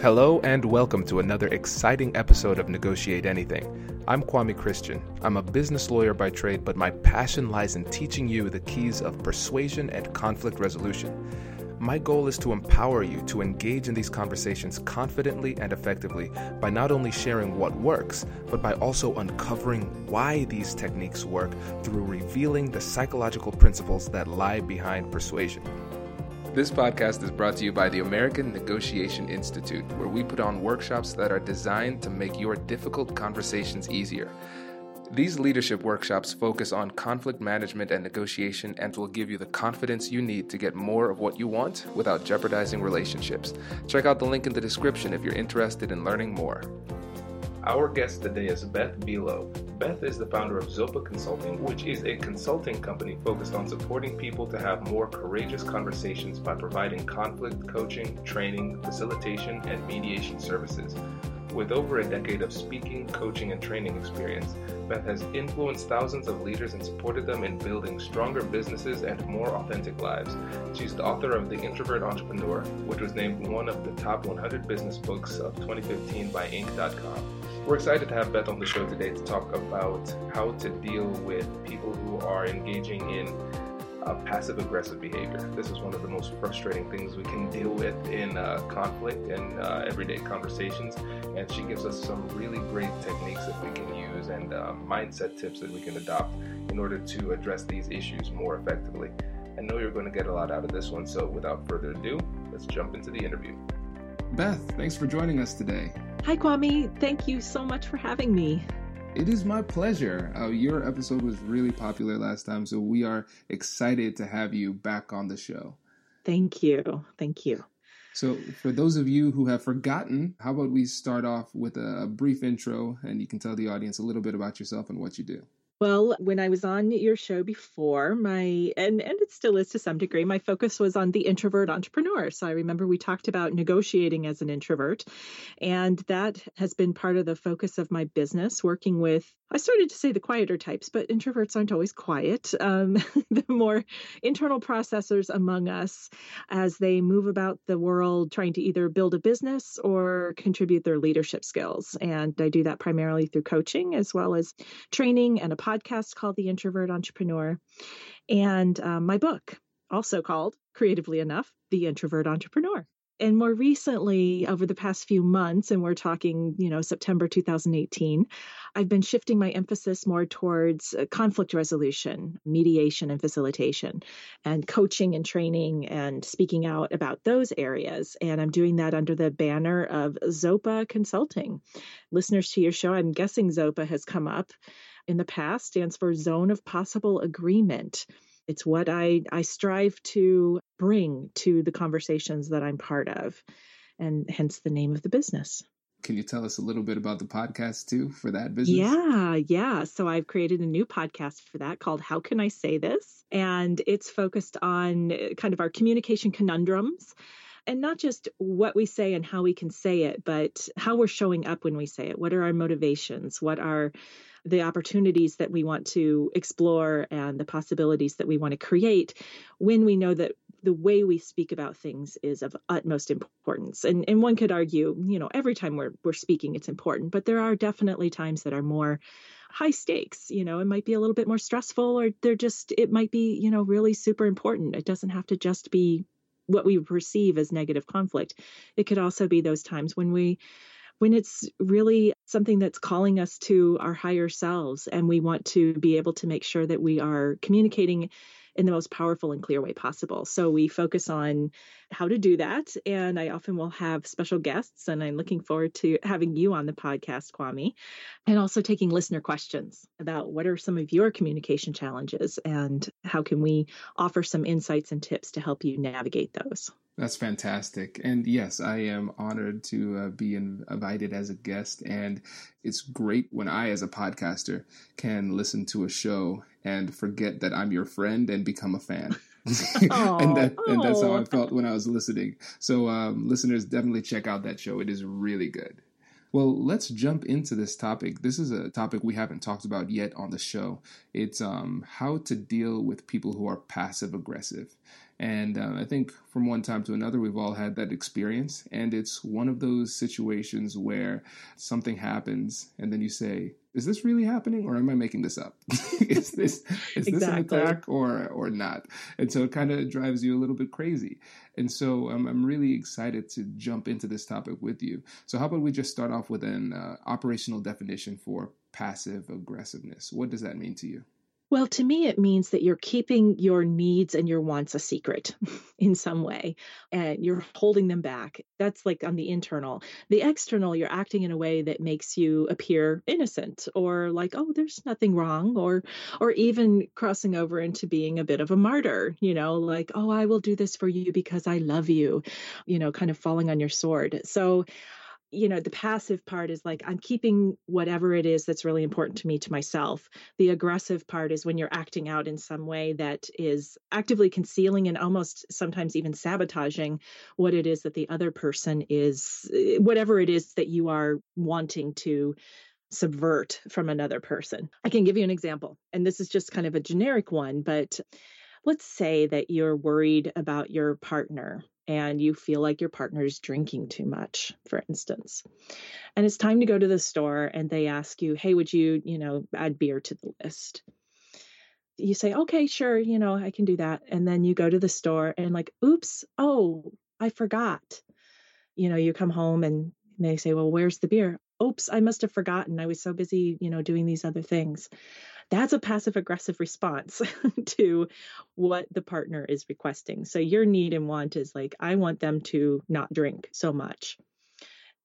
Hello and welcome to another exciting episode of Negotiate Anything. I'm Kwame Christian. I'm a business lawyer by trade, but my passion lies in teaching you the keys of persuasion and conflict resolution. My goal is to empower you to engage in these conversations confidently and effectively by not only sharing what works, but by also uncovering why these techniques work through revealing the psychological principles that lie behind persuasion. This podcast is brought to you by the American Negotiation Institute, where we put on workshops that are designed to make your difficult conversations easier. These leadership workshops focus on conflict management and negotiation and will give you the confidence you need to get more of what you want without jeopardizing relationships. Check out the link in the description if you're interested in learning more. Our guest today is Beth Buelow. Beth is the founder of Zopa Consulting, which is a consulting company focused on supporting people to have more courageous conversations by providing conflict coaching, training, facilitation, and mediation services. With over a decade of speaking, coaching, and training experience, Beth has influenced thousands of leaders and supported them in building stronger businesses and more authentic lives. She's the author of The Introvert Entrepreneur, which was named one of the top 100 business books of 2015 by Inc.com. We're excited to have Beth on the show today to talk about how to deal with people who are engaging in uh, passive aggressive behavior. This is one of the most frustrating things we can deal with in uh, conflict and uh, everyday conversations. And she gives us some really great techniques that we can use and uh, mindset tips that we can adopt in order to address these issues more effectively. I know you're going to get a lot out of this one, so without further ado, let's jump into the interview. Beth, thanks for joining us today. Hi, Kwame. Thank you so much for having me. It is my pleasure. Uh, your episode was really popular last time, so we are excited to have you back on the show. Thank you. Thank you. So, for those of you who have forgotten, how about we start off with a brief intro and you can tell the audience a little bit about yourself and what you do? Well, when I was on your show before, my and and it still is to some degree, my focus was on the introvert entrepreneur. So I remember we talked about negotiating as an introvert, and that has been part of the focus of my business, working with I started to say the quieter types, but introverts aren't always quiet. Um, the more internal processors among us as they move about the world trying to either build a business or contribute their leadership skills. And I do that primarily through coaching as well as training and a podcast called The Introvert Entrepreneur. And um, my book, also called, creatively enough, The Introvert Entrepreneur. And more recently over the past few months and we're talking you know september 2018 i've been shifting my emphasis more towards uh, conflict resolution mediation and facilitation and coaching and training and speaking out about those areas. And i'm doing that under the banner of zopa consulting. Listeners to your show i'm guessing zopa has come up in the past stands for zone of possible agreement it's what I, I strive to bring to the conversations that I'm part of, and hence the name of the business. Can you tell us a little bit about the podcast too for that business? Yeah, yeah. So I've created a new podcast for that called How Can I Say This? And it's focused on uh, kind of our communication conundrums and not just what we say and how we can say it, but how we're showing up when we say it. What are our motivations? What are the opportunities that we want to explore and the possibilities that we want to create when we know that the way we speak about things is of utmost importance. And and one could argue, you know, every time we're we're speaking it's important, but there are definitely times that are more high stakes, you know, it might be a little bit more stressful or they're just it might be, you know, really super important. It doesn't have to just be what we perceive as negative conflict. It could also be those times when we when it's really something that's calling us to our higher selves and we want to be able to make sure that we are communicating in the most powerful and clear way possible. So we focus on how to do that. And I often will have special guests, and I'm looking forward to having you on the podcast, Kwame, and also taking listener questions about what are some of your communication challenges and how can we offer some insights and tips to help you navigate those. That's fantastic. And yes, I am honored to uh, be invited as a guest. And it's great when I, as a podcaster, can listen to a show and forget that I'm your friend and become a fan. and that and that's how I felt when I was listening. So um, listeners, definitely check out that show. It is really good. Well, let's jump into this topic. This is a topic we haven't talked about yet on the show. It's um, how to deal with people who are passive aggressive. And uh, I think from one time to another, we've all had that experience. And it's one of those situations where something happens, and then you say, is this really happening or am I making this up? is this is exactly. this an attack or or not? And so it kind of drives you a little bit crazy. And so um, I'm really excited to jump into this topic with you. So how about we just start off with an uh, operational definition for passive aggressiveness? What does that mean to you? Well, to me, it means that you're keeping your needs and your wants a secret in some way, and you're holding them back. That's like on the internal. The external, you're acting in a way that makes you appear innocent or like, oh, there's nothing wrong, or or even crossing over into being a bit of a martyr, you know, like, oh, I will do this for you because I love you, you know, kind of falling on your sword. So you know the passive part is like i'm keeping whatever it is that's really important to me to myself. The aggressive part is when you're acting out in some way that is actively concealing and almost sometimes even sabotaging what it is that the other person is eh, whatever it is that you are wanting to subvert from another person. I can give you an example and this is just kind of a generic one but let's say that you're worried about your partner and you feel like your partner is drinking too much, for instance. And it's time to go to the store and they ask you, hey, would you, you know, add beer to the list? You say, okay, sure, you know, I can do that. And then you go to the store and, like, oops, oh, I forgot. You know, you come home and they say, well, where's the beer? Oops, I must have forgotten. I was so busy, you know, doing these other things that's a passive aggressive response to what the partner is requesting. So your need and want is like, I want them to not drink so much.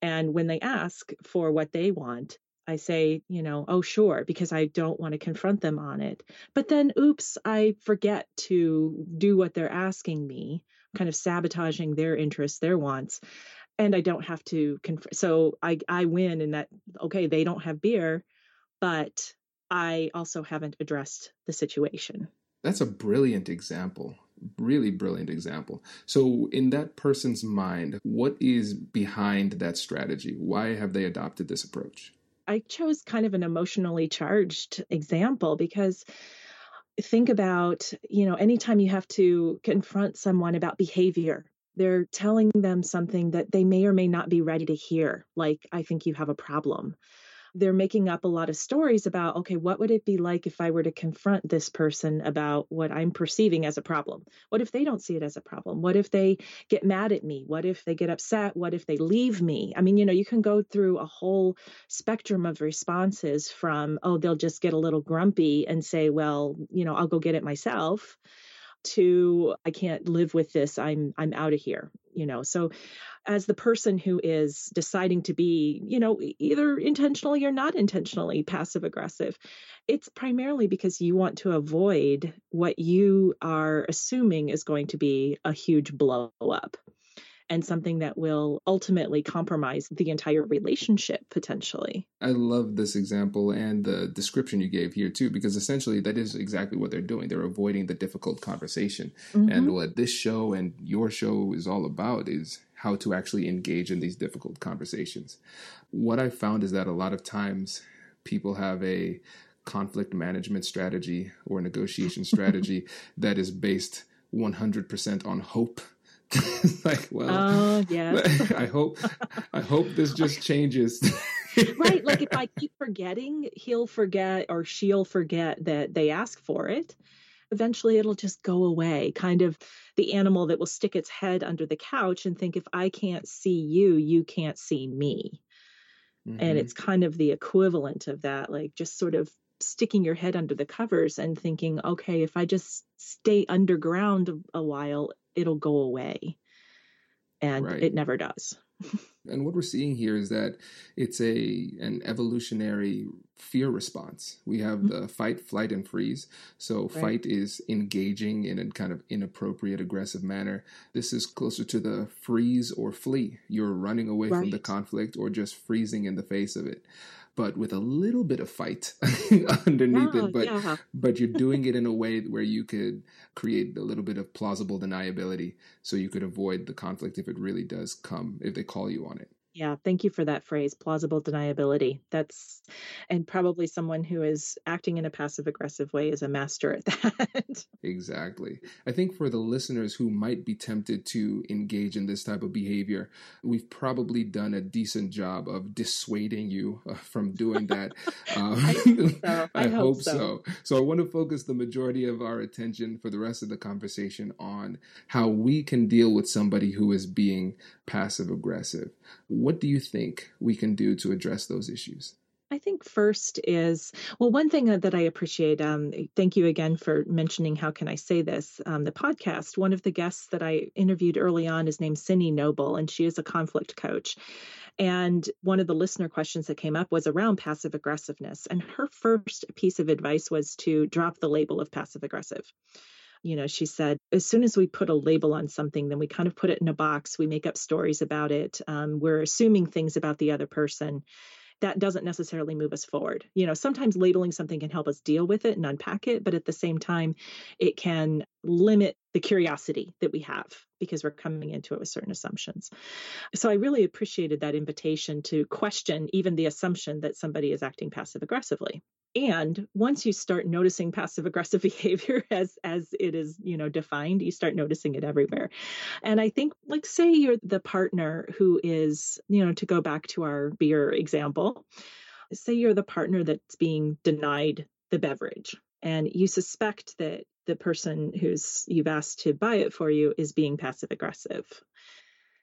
And when they ask for what they want, I say, you know, oh, sure, because I don't want to confront them on it. But then, oops, I forget to do what they're asking me, kind of sabotaging their interests, their wants. And I don't have to confront. So I, I win in that, okay, they don't have beer, but I also haven't addressed the situation. That's a brilliant example. Really brilliant example. So, in that person's mind, what is behind that strategy? Why have they adopted this approach? I chose kind of an emotionally charged example because think about, you know, anytime you have to confront someone about behavior, they're telling them something that they may or may not be ready to hear, like, I think you have a problem they're making up a lot of stories about okay what would it be like if i were to confront this person about what i'm perceiving as a problem? What if they don't see it as a problem? What if they get mad at me? What if they get upset? What if they leave me? I mean you know you can go through a whole spectrum of responses from oh they'll just get a little grumpy and say well you know i'll go get it myself to i can't live with this. I'm i'm out of here you know so as the person who is deciding to be you know either intentionally or not intentionally passive aggressive it's primarily because you want to avoid what you are assuming is going to be a huge blow up and something that will ultimately compromise the entire relationship potentially. I love this example and the description you gave here too, because essentially that is exactly what they're doing. They're avoiding the difficult conversation. Mm-hmm. And what this show and your show is all about is how to actually engage in these difficult conversations. What I found is that a lot of times people have a conflict management strategy or negotiation strategy that is based 100% on hope like, well, oh, yeah. I hope, I hope this just changes. right. Like if I keep forgetting, he'll forget or she'll forget that they ask for it. Eventually it'll just go away. Kind of the animal that will stick its head under the couch and think, if I can't see you, you can't see me. Mm-hmm. And it's kind of the equivalent of that, like just sort of sticking your head under the covers and thinking, okay, if I just stay underground a while, it'll go away. And right. it never does. and what we're seeing here is that it's a an evolutionary fear response. We have mm-hmm. the fight, flight, and freeze. So right. fight is engaging in a kind of inappropriate, aggressive manner. This is closer to the freeze or flee. You're running away right. from the conflict or just freezing in the face of it but with a little bit of fight underneath it. Oh, but yeah. but you're doing it in a way where you could create a little bit of plausible deniability, so you could avoid the conflict if it really does come if they call you on it. Yeah, thank you for that phrase, plausible deniability. That's, and probably someone who is acting in a passive aggressive way is a master at that. exactly. I think for the listeners who might be tempted to engage in this type of behavior, we've probably done a decent job of dissuading you uh, from doing that. Um, I, hope so. I, I hope, hope so. so. So I want to focus the majority of our attention for the rest of the conversation on how we can deal with somebody who is being passive aggressive. What do you think we can do to address those issues? I think first is well, one thing that I appreciate. Um, thank you again for mentioning. How can I say this? Um, the podcast. One of the guests that I interviewed early on is named Cindy Noble, and she is a conflict coach. And one of the listener questions that came up was around passive aggressiveness. And her first piece of advice was to drop the label of passive aggressive you know, she said, as soon as we put a label on something, then we kind of put it in a box. We make up stories about it. Um, we're assuming things about the other person. That doesn't necessarily move us forward. You know, sometimes labeling something can help us deal with it and unpack it, but at the same time, it can limit the curiosity that we have because we're coming into it with certain assumptions. So I really appreciated that invitation to question even the assumption that somebody is acting passive aggressively and once you start noticing passive aggressive behavior as as it is you know defined you start noticing it everywhere. And i think like say you're the partner who is you know to go back to our beer example say you're the partner that's being denied the beverage and you suspect that the person who's you've asked to buy it for you is being passive aggressive.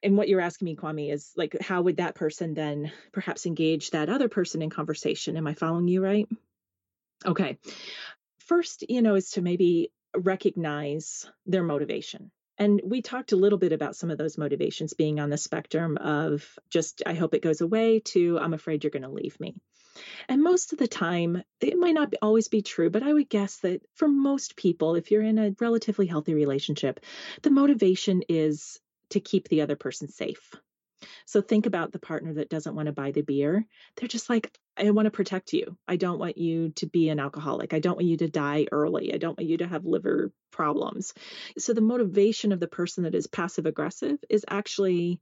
And what you're asking me kwame is like how would that person then perhaps engage that other person in conversation? Am i following you right Okay. First, you know, is to maybe recognize their motivation. And we talked a little bit about some of those motivations being on the spectrum of just, I hope it goes away, to I'm afraid you're going to leave me. And most of the time, it might not always be true, but I would guess that for most people, if you're in a relatively healthy relationship, the motivation is to keep the other person safe. So think about the partner that doesn't want to buy the beer. They're just like, I want to protect you. I don't want you to be an alcoholic. I don't want you to die early. I don't want you to have liver problems. So the motivation of the person that is passive aggressive is actually,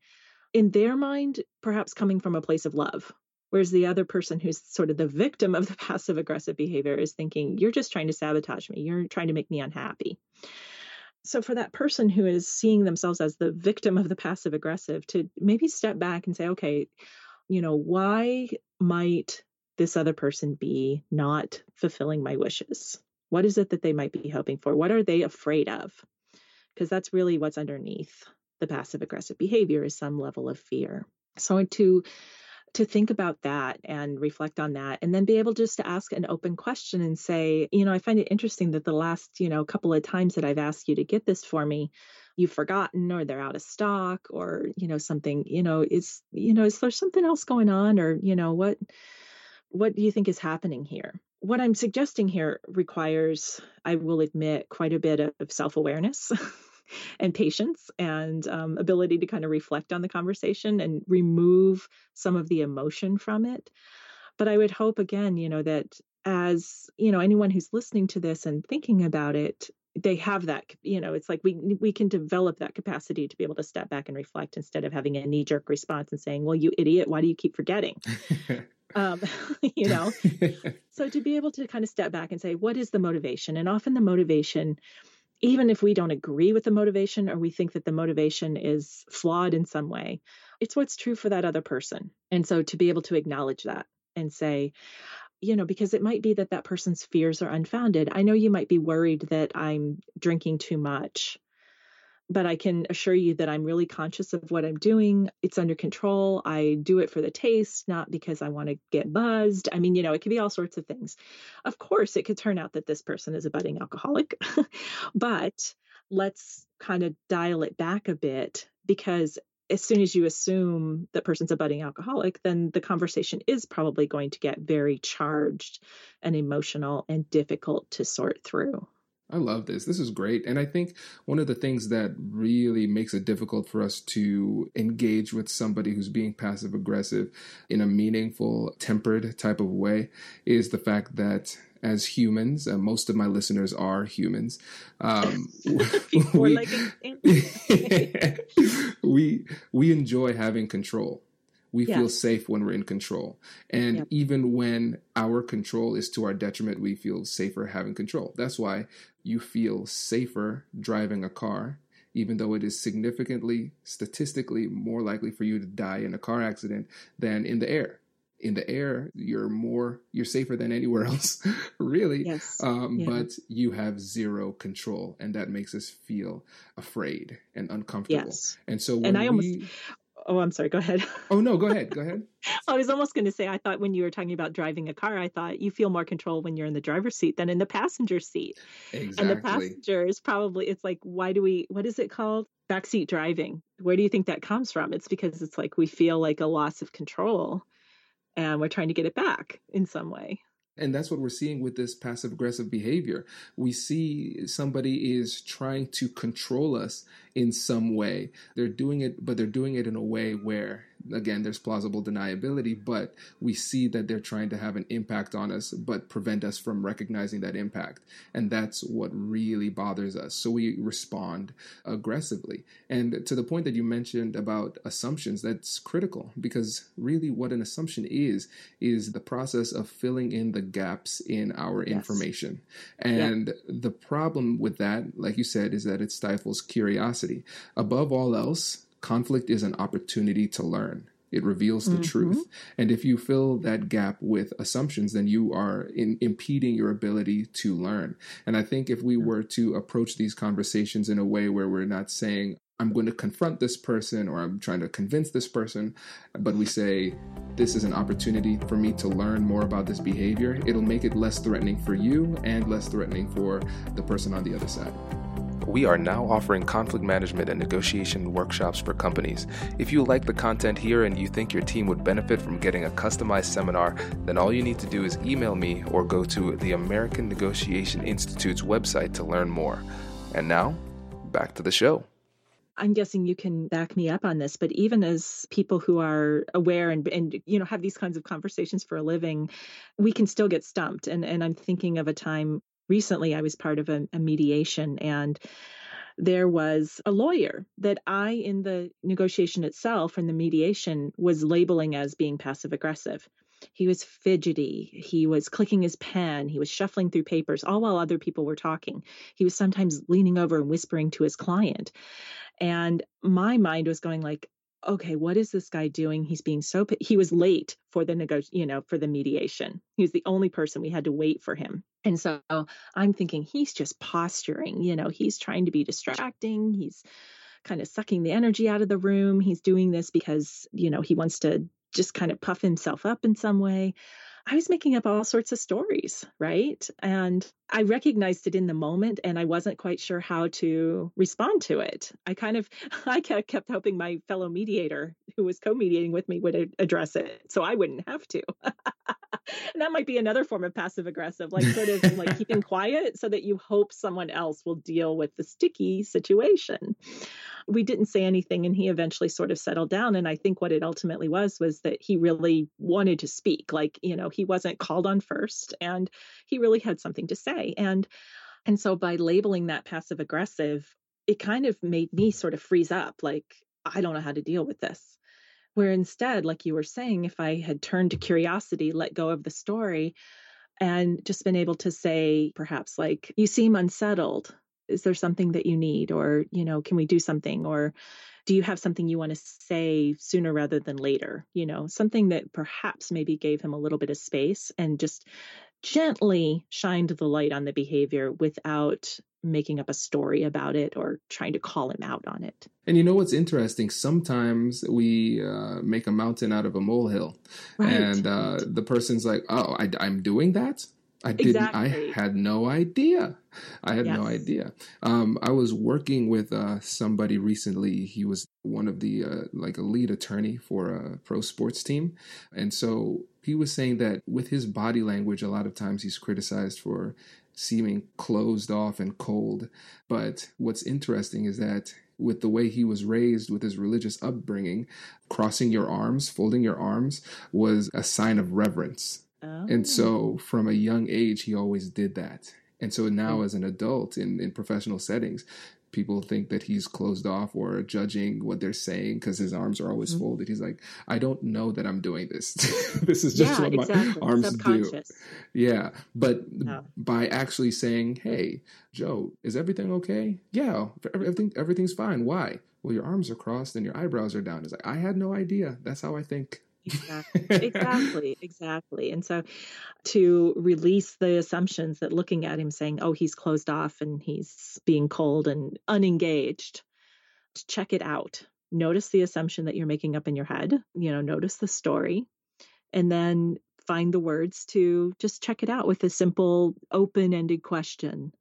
in their mind, perhaps coming from a place of love. Whereas the other person who's sort of the victim of the passive aggressive behavior is thinking, you're just trying to sabotage me. You're trying to make me unhappy so for that person who is seeing themselves as the victim of the passive aggressive to maybe step back and say okay you know why might this other person be not fulfilling my wishes? What is it that they might be hoping for? What are they afraid of? Because that's really what's underneath the passive aggressive behavior is some level of fear. So to to think about that and reflect on that and then be able just to ask an open question and say you know i find it interesting that the last you know couple of times that i've asked you to get this for me you've forgotten or they're out of stock or you know something you know is you know is there something else going on or you know what what do you think is happening here? What i'm suggesting here requires i will admit quite a bit of self-awareness and patience and um, ability to kind of reflect on the conversation and remove some of the emotion from it. But I would hope again, you know, that as you know, anyone who's listening to this and thinking about it, they have that you know it's like we we can develop that capacity to be able to step back and reflect instead of having a knee jerk response and saying well you idiot why do you keep forgetting? Um, you know? So to be able to kind of step back and say what is the motivation? And often the motivation even if we don't agree with the motivation or we think that the motivation is flawed in some way, it's what's true for that other person. And so to be able to acknowledge that and say, you know, because it might be that that person's fears are unfounded. I know you might be worried that I'm drinking too much but I can assure you that I'm really conscious of what I'm doing. It's under control. I do it for the taste, not because I want to get buzzed. I mean, you know, it could be all sorts of things. Of course, it could turn out that this person is a budding alcoholic, but let's kind of dial it back a bit because as soon as you assume that person's a budding alcoholic, then the conversation is probably going to get very charged and emotional and difficult to sort through. I love this. This is great. And I think one of the things that really makes it difficult for us to engage with somebody who's being passive aggressive in a meaningful, tempered type of way is the fact that as humans, uh, most of my listeners are humans. Um, we, we, we enjoy having control We yes. feel safe when we're in control. And yep. even when our control is to our detriment, we feel safer having control. That's why you feel safer driving a car, even though it is significantly, statistically more likely for you to die in a car accident than in the air in the air you're more you're safer than anywhere else really yes. Um, yeah. but you have zero control and that makes us feel afraid and uncomfortable yes. and so and i we, almost oh i'm sorry. Go ahead. Oh no go ahead. Go ahead. I was almost going to say i thought when you were talking about driving a car i thought you feel more control when you're in the driver's seat than in the passenger seat. Exactly. and the passenger is probably it's like why do we what is it called? Backseat driving. Where do you think that comes from? It's because it's like we feel like a loss of control and we're trying to get it back in some way. And that's what we're seeing with this passive aggressive behavior. We see somebody is trying to control us in some way. They're doing it, but they're doing it in a way where again, there's plausible deniability, but we see that they're trying to have an impact on us, but prevent us from recognizing that impact. And that's what really bothers us. So we respond aggressively. And to the point that you mentioned about assumptions, that's critical because really what an assumption is, is the process of filling in the gaps in our yes. information. And yeah. the problem with that, like you said, is that it stifles curiosity. Above all else, conflict is an opportunity to learn. It reveals the mm-hmm. truth. And if you fill that gap with assumptions, then you are in, impeding your ability to learn. And I think if we were to approach these conversations in a way where we're not saying, I'm going to confront this person or I'm trying to convince this person, but we say, this is an opportunity for me to learn more about this behavior, it'll make it less threatening for you and less threatening for the person on the other side we are now offering conflict management and negotiation workshops for companies. If you like the content here and you think your team would benefit from getting a customized seminar, then all you need to do is email me or go to the American Negotiation Institute's website to learn more. And now, back to the show. I'm guessing you can back me up on this, but even as people who are aware and and you know have these kinds of conversations for a living, we can still get stumped. And and I'm thinking of a time recently I was part of a, a mediation and there was a lawyer that I, in the negotiation itself and the mediation, was labeling as being passive aggressive. He was fidgety. He was clicking his pen. He was shuffling through papers, all while other people were talking. He was sometimes leaning over and whispering to his client. And my mind was going like, okay, what is this guy doing? He's being so, he was late for the nego, you know, for the mediation. He was the only person we had to wait for him. And so I'm thinking he's just posturing, you know, he's trying to be distracting. He's kind of sucking the energy out of the room. He's doing this because, you know, he wants to just kind of puff himself up in some way. I was making up all sorts of stories, right? And I recognized it in the moment and I wasn't quite sure how to respond to it. I kind of I kept hoping my fellow mediator who was co-mediating with me would address it so I wouldn't have to. and that might be another form of passive aggressive, like sort of like keeping quiet so that you hope someone else will deal with the sticky situation we didn't say anything and he eventually sort of settled down. And i think what it ultimately was was that he really wanted to speak like you know he wasn't called on first and he really had something to say. And and so by labeling that passive aggressive it kind of made me sort of freeze up like i don't know how to deal with this. Where instead like you were saying if i had turned to curiosity let go of the story and just been able to say perhaps like you seem unsettled is there something that you need or you know can we do something or do you have something you want to say sooner rather than later you know something that perhaps maybe gave him a little bit of space and just gently shined the light on the behavior without making up a story about it or trying to call him out on it. And you know what's interesting? Sometimes we uh, make a mountain out of a molehill, right. and uh, the person's like, "Oh, I, am doing that." I didn't. I had no idea. I had yes. no idea. Um, I was working with uh, somebody recently. He was one of the uh, like a lead attorney for a pro sports team, and so he was saying that with his body language, a lot of times he's criticized for seeming closed off and cold. But what's interesting is that with the way he was raised, with his religious upbringing, crossing your arms, folding your arms was a sign of reverence Oh. And so from a young age, he always did that. And so now, as an adult in, in professional settings, people think that he's closed off or judging what they're saying because his arms are always mm-hmm. folded. He's like, I don't know that I'm doing this. this is just yeah, what exactly. my arms do. Yeah. But by actually saying, Hey, Joe, is everything okay? Yeah, everything everything's fine. Why? Well, your arms are crossed and your eyebrows are down. It's like, I had no idea. That's how I think. Exactly. exactly. Exactly. And so to release the assumptions that looking at him saying, oh, he's closed off and he's being cold and unengaged, to check it out. Notice the assumption that you're making up in your head, you know, notice the story, and then find the words to just check it out with a simple open ended question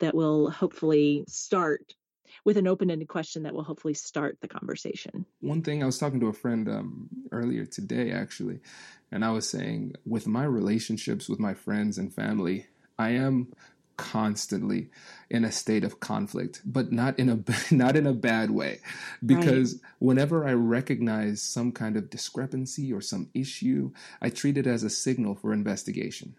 that will hopefully start with an open-ended question that will hopefully start the conversation. One thing I was talking to a friend um, earlier today, actually, and I was saying with my relationships with my friends and family, I am constantly in a state of conflict but not in a not in a bad way because right. whenever i recognize some kind of discrepancy or some issue i treat it as a signal for investigation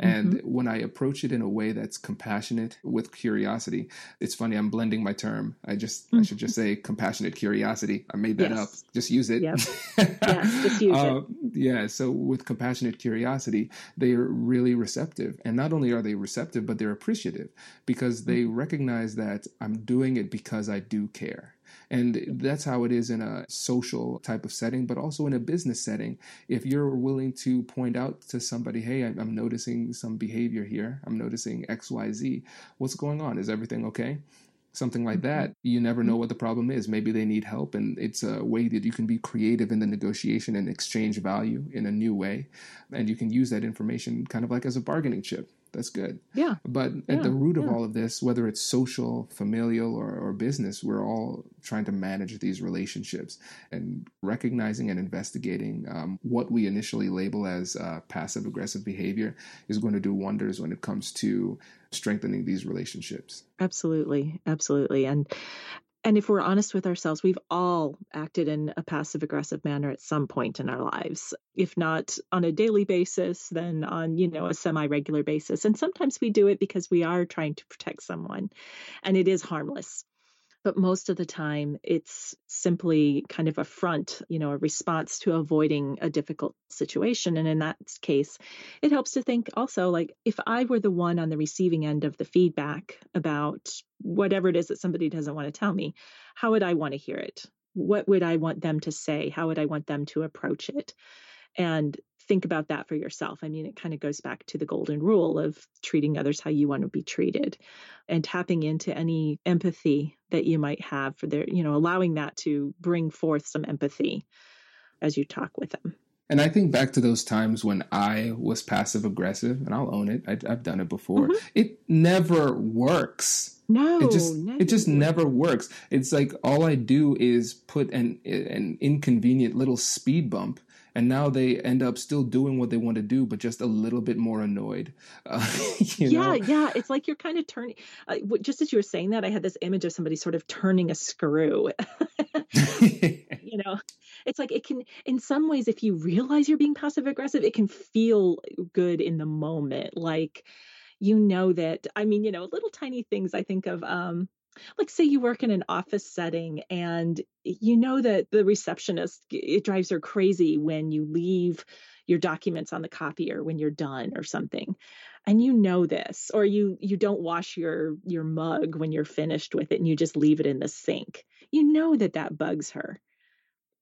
and mm-hmm. when I approach it in a way that's compassionate with curiosity, it's funny, I'm blending my term. I just, mm-hmm. I should just say compassionate curiosity. I made that yes. up. Just use it. Yep. yes, just use uh, it. Yeah. So with compassionate curiosity, they are really receptive. And not only are they receptive, but they're appreciative because they mm-hmm. recognize that I'm doing it because I do care. And that's how it is in a social type of setting, but also in a business setting. If you're willing to point out to somebody, hey, I'm noticing some behavior here, I'm noticing XYZ, what's going on? Is everything okay? something like that, mm-hmm. you never know what the problem is. Maybe they need help, and it's a way that you can be creative in the negotiation and exchange value in a new way. And you can use that information kind of like as a bargaining chip. That's good. Yeah. But at yeah. the root of yeah. all of this, whether it's social, familial, or, or business, we're all trying to manage these relationships and recognizing and investigating um, what we initially label as uh, passive aggressive behavior is going to do wonders when it comes to strengthening these relationships. Absolutely. Absolutely. And and if we're honest with ourselves, we've all acted in a passive aggressive manner at some point in our lives. If not on a daily basis, then on, you know, a semi regular basis. And sometimes we do it because we are trying to protect someone and it is harmless but most of the time it's simply kind of a front, you know, a response to avoiding a difficult situation. And in that case, it helps to think also like if I were the one on the receiving end of the feedback about whatever it is that somebody doesn't want to tell me, how would I want to hear it? What would I want them to say? How would I want them to approach it? And think about that for yourself. I mean, it kind of goes back to the golden rule of treating others how you want to be treated and tapping into any empathy that you might have for their, you know, allowing that to bring forth some empathy as you talk with them. And I think back to those times when I was passive aggressive, and I'll own it. I, have done it before. Mm-hmm. It never works. No, it just it just never works. It's like all I do is put an an inconvenient little speed bump and now they end up still doing what they want to do but just a little bit more annoyed uh, yeah know? yeah. It's like you're kind of turning uh, just as you were saying that i had this image of somebody sort of turning a screw. You know it's like it can in some ways if you realize you're being passive aggressive it can feel good in the moment. Like you know that i mean you know little tiny things i think of um like say you work in an office setting and you know that the receptionist it drives her crazy when you leave your documents on the copier when you're done or something and you know this or you you don't wash your your mug when you're finished with it and you just leave it in the sink. You know that that bugs her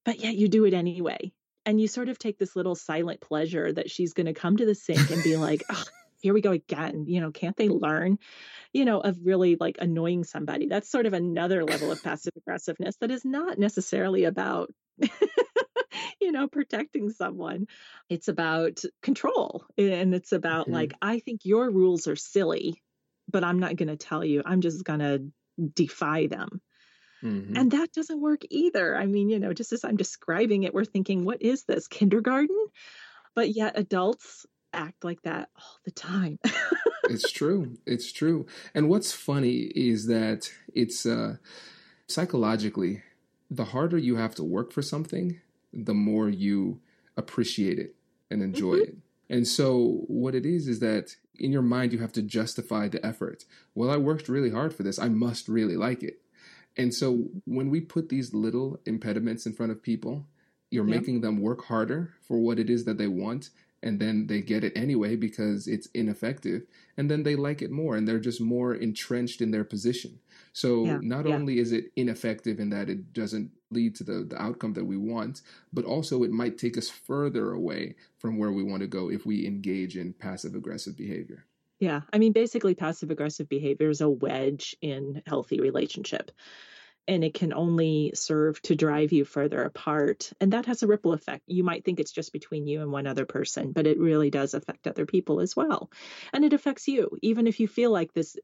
but yet you do it anyway and you sort of take this little silent pleasure that she's going to come to the sink and be like oh, here we go again you know can't they learn you know of really like annoying somebody that's sort of another level of passive aggressiveness that is not necessarily about you know protecting someone it's about control and it's about mm-hmm. like i think your rules are silly but i'm not going to tell you i'm just going to defy them Mm-hmm. And that doesn't work either. I mean, you know, just as I'm describing it, we're thinking, what is this, kindergarten? But yet adults act like that all the time. it's true. It's true. And what's funny is that it's uh, psychologically, the harder you have to work for something, the more you appreciate it and enjoy mm-hmm. it. And so what it is is that in your mind you have to justify the effort. Well, I worked really hard for this. I must really like it. And so when we put these little impediments in front of people, you're making them work harder for what it is that they want and then they get it anyway because it's ineffective and then they like it more and they're just more entrenched in their position. So yeah, not yeah. only is it ineffective in that it doesn't lead to the, the outcome that we want but also it might take us further away from where we want to go if we engage in passive aggressive behavior. Yeah i mean basically passive aggressive behavior is a wedge in healthy relationship and it can only serve to drive you further apart. And that has a ripple effect. You might think it's just between you and one other person, but it really does affect other people as well. And it affects you, even if you feel like this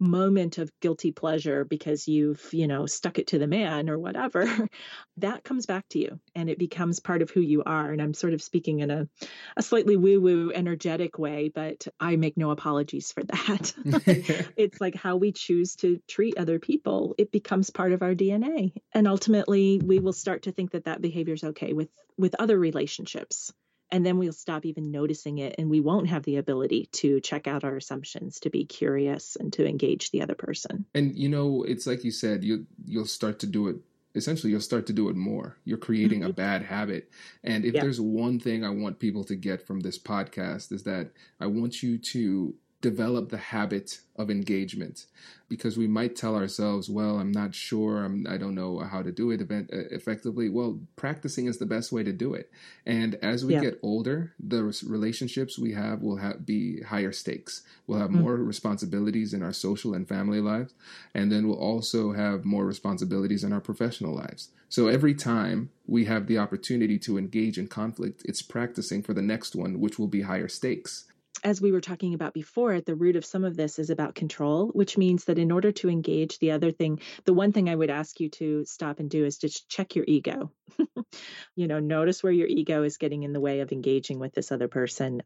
moment of guilty pleasure because you've, you know, stuck it to the man or whatever, that comes back to you and it becomes part of who you are. And I'm sort of speaking in a, a slightly woo woo, energetic way, but I make no apologies for that. it's like how we choose to treat other people, it becomes part of our DNA. And ultimately, we will start to think that that behavior is okay with, with other relationships and then we'll stop even noticing it and we won't have the ability to check out our assumptions to be curious and to engage the other person and you know it's like you said you you'll start to do it essentially you'll start to do it more you're creating mm-hmm. a bad habit and if yeah. there's one thing i want people to get from this podcast is that i want you to develop the habit of engagement. Because we might tell ourselves well i'm not sure I'm, i don't know how to do it event, uh, effectively. Well practicing is the best way to do it. And as we yeah. get older the relationships we have will have, be higher stakes. We'll have mm-hmm. more responsibilities in our social and family lives and then we'll also have more responsibilities in our professional lives. So every time we have the opportunity to engage in conflict it's practicing for the next one which will be higher stakes as we were talking about before, at the root of some of this is about control, which means that in order to engage the other thing, the one thing I would ask you to stop and do is just check your ego. you know, notice where your ego is getting in the way of engaging with this other person.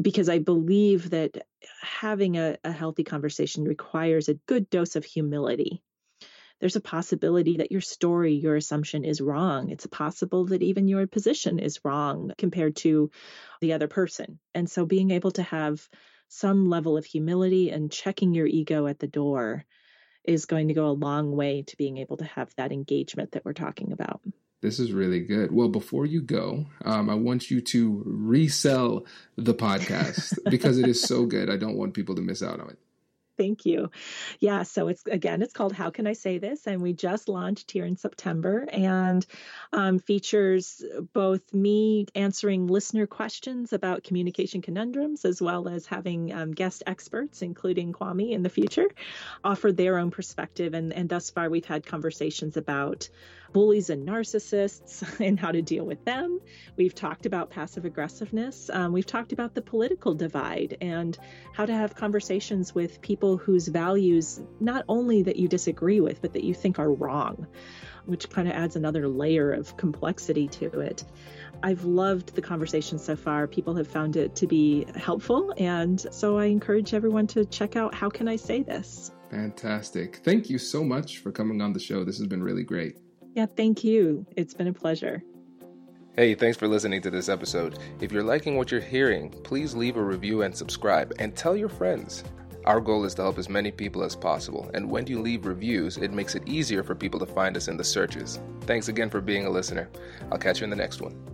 Because I believe that having a, a healthy conversation requires a good dose of humility there's a possibility that your story, your assumption is wrong. It's possible that even your position is wrong compared to the other person. And so being able to have some level of humility and checking your ego at the door is going to go a long way to being able to have that engagement that we're talking about. This is really good. Well, before you go, um, I want you to resell the podcast because it is so good. I don't want people to miss out on it. Thank you. Yeah, so it's again, it's called How Can I Say This? And we just launched here in September and um, features both me answering listener questions about communication conundrums as well as having um, guest experts, including Kwame in the future, offer their own perspective. And, and thus far, we've had conversations about bullies and narcissists and how to deal with them. We've talked about passive aggressiveness. Um, we've talked about the political divide and how to have conversations with people whose values not only that you disagree with, but that you think are wrong, which kind of adds another layer of complexity to it. I've loved the conversation so far. People have found it to be helpful. And so I encourage everyone to check out How Can I Say This? Fantastic. Thank you so much for coming on the show. This has been really great. Yeah, thank you. It's been a pleasure. Hey, thanks for listening to this episode. If you're liking what you're hearing, please leave a review and subscribe and tell your friends. Our goal is to help as many people as possible, and when you leave reviews, it makes it easier for people to find us in the searches. Thanks again for being a listener. I'll catch you in the next one.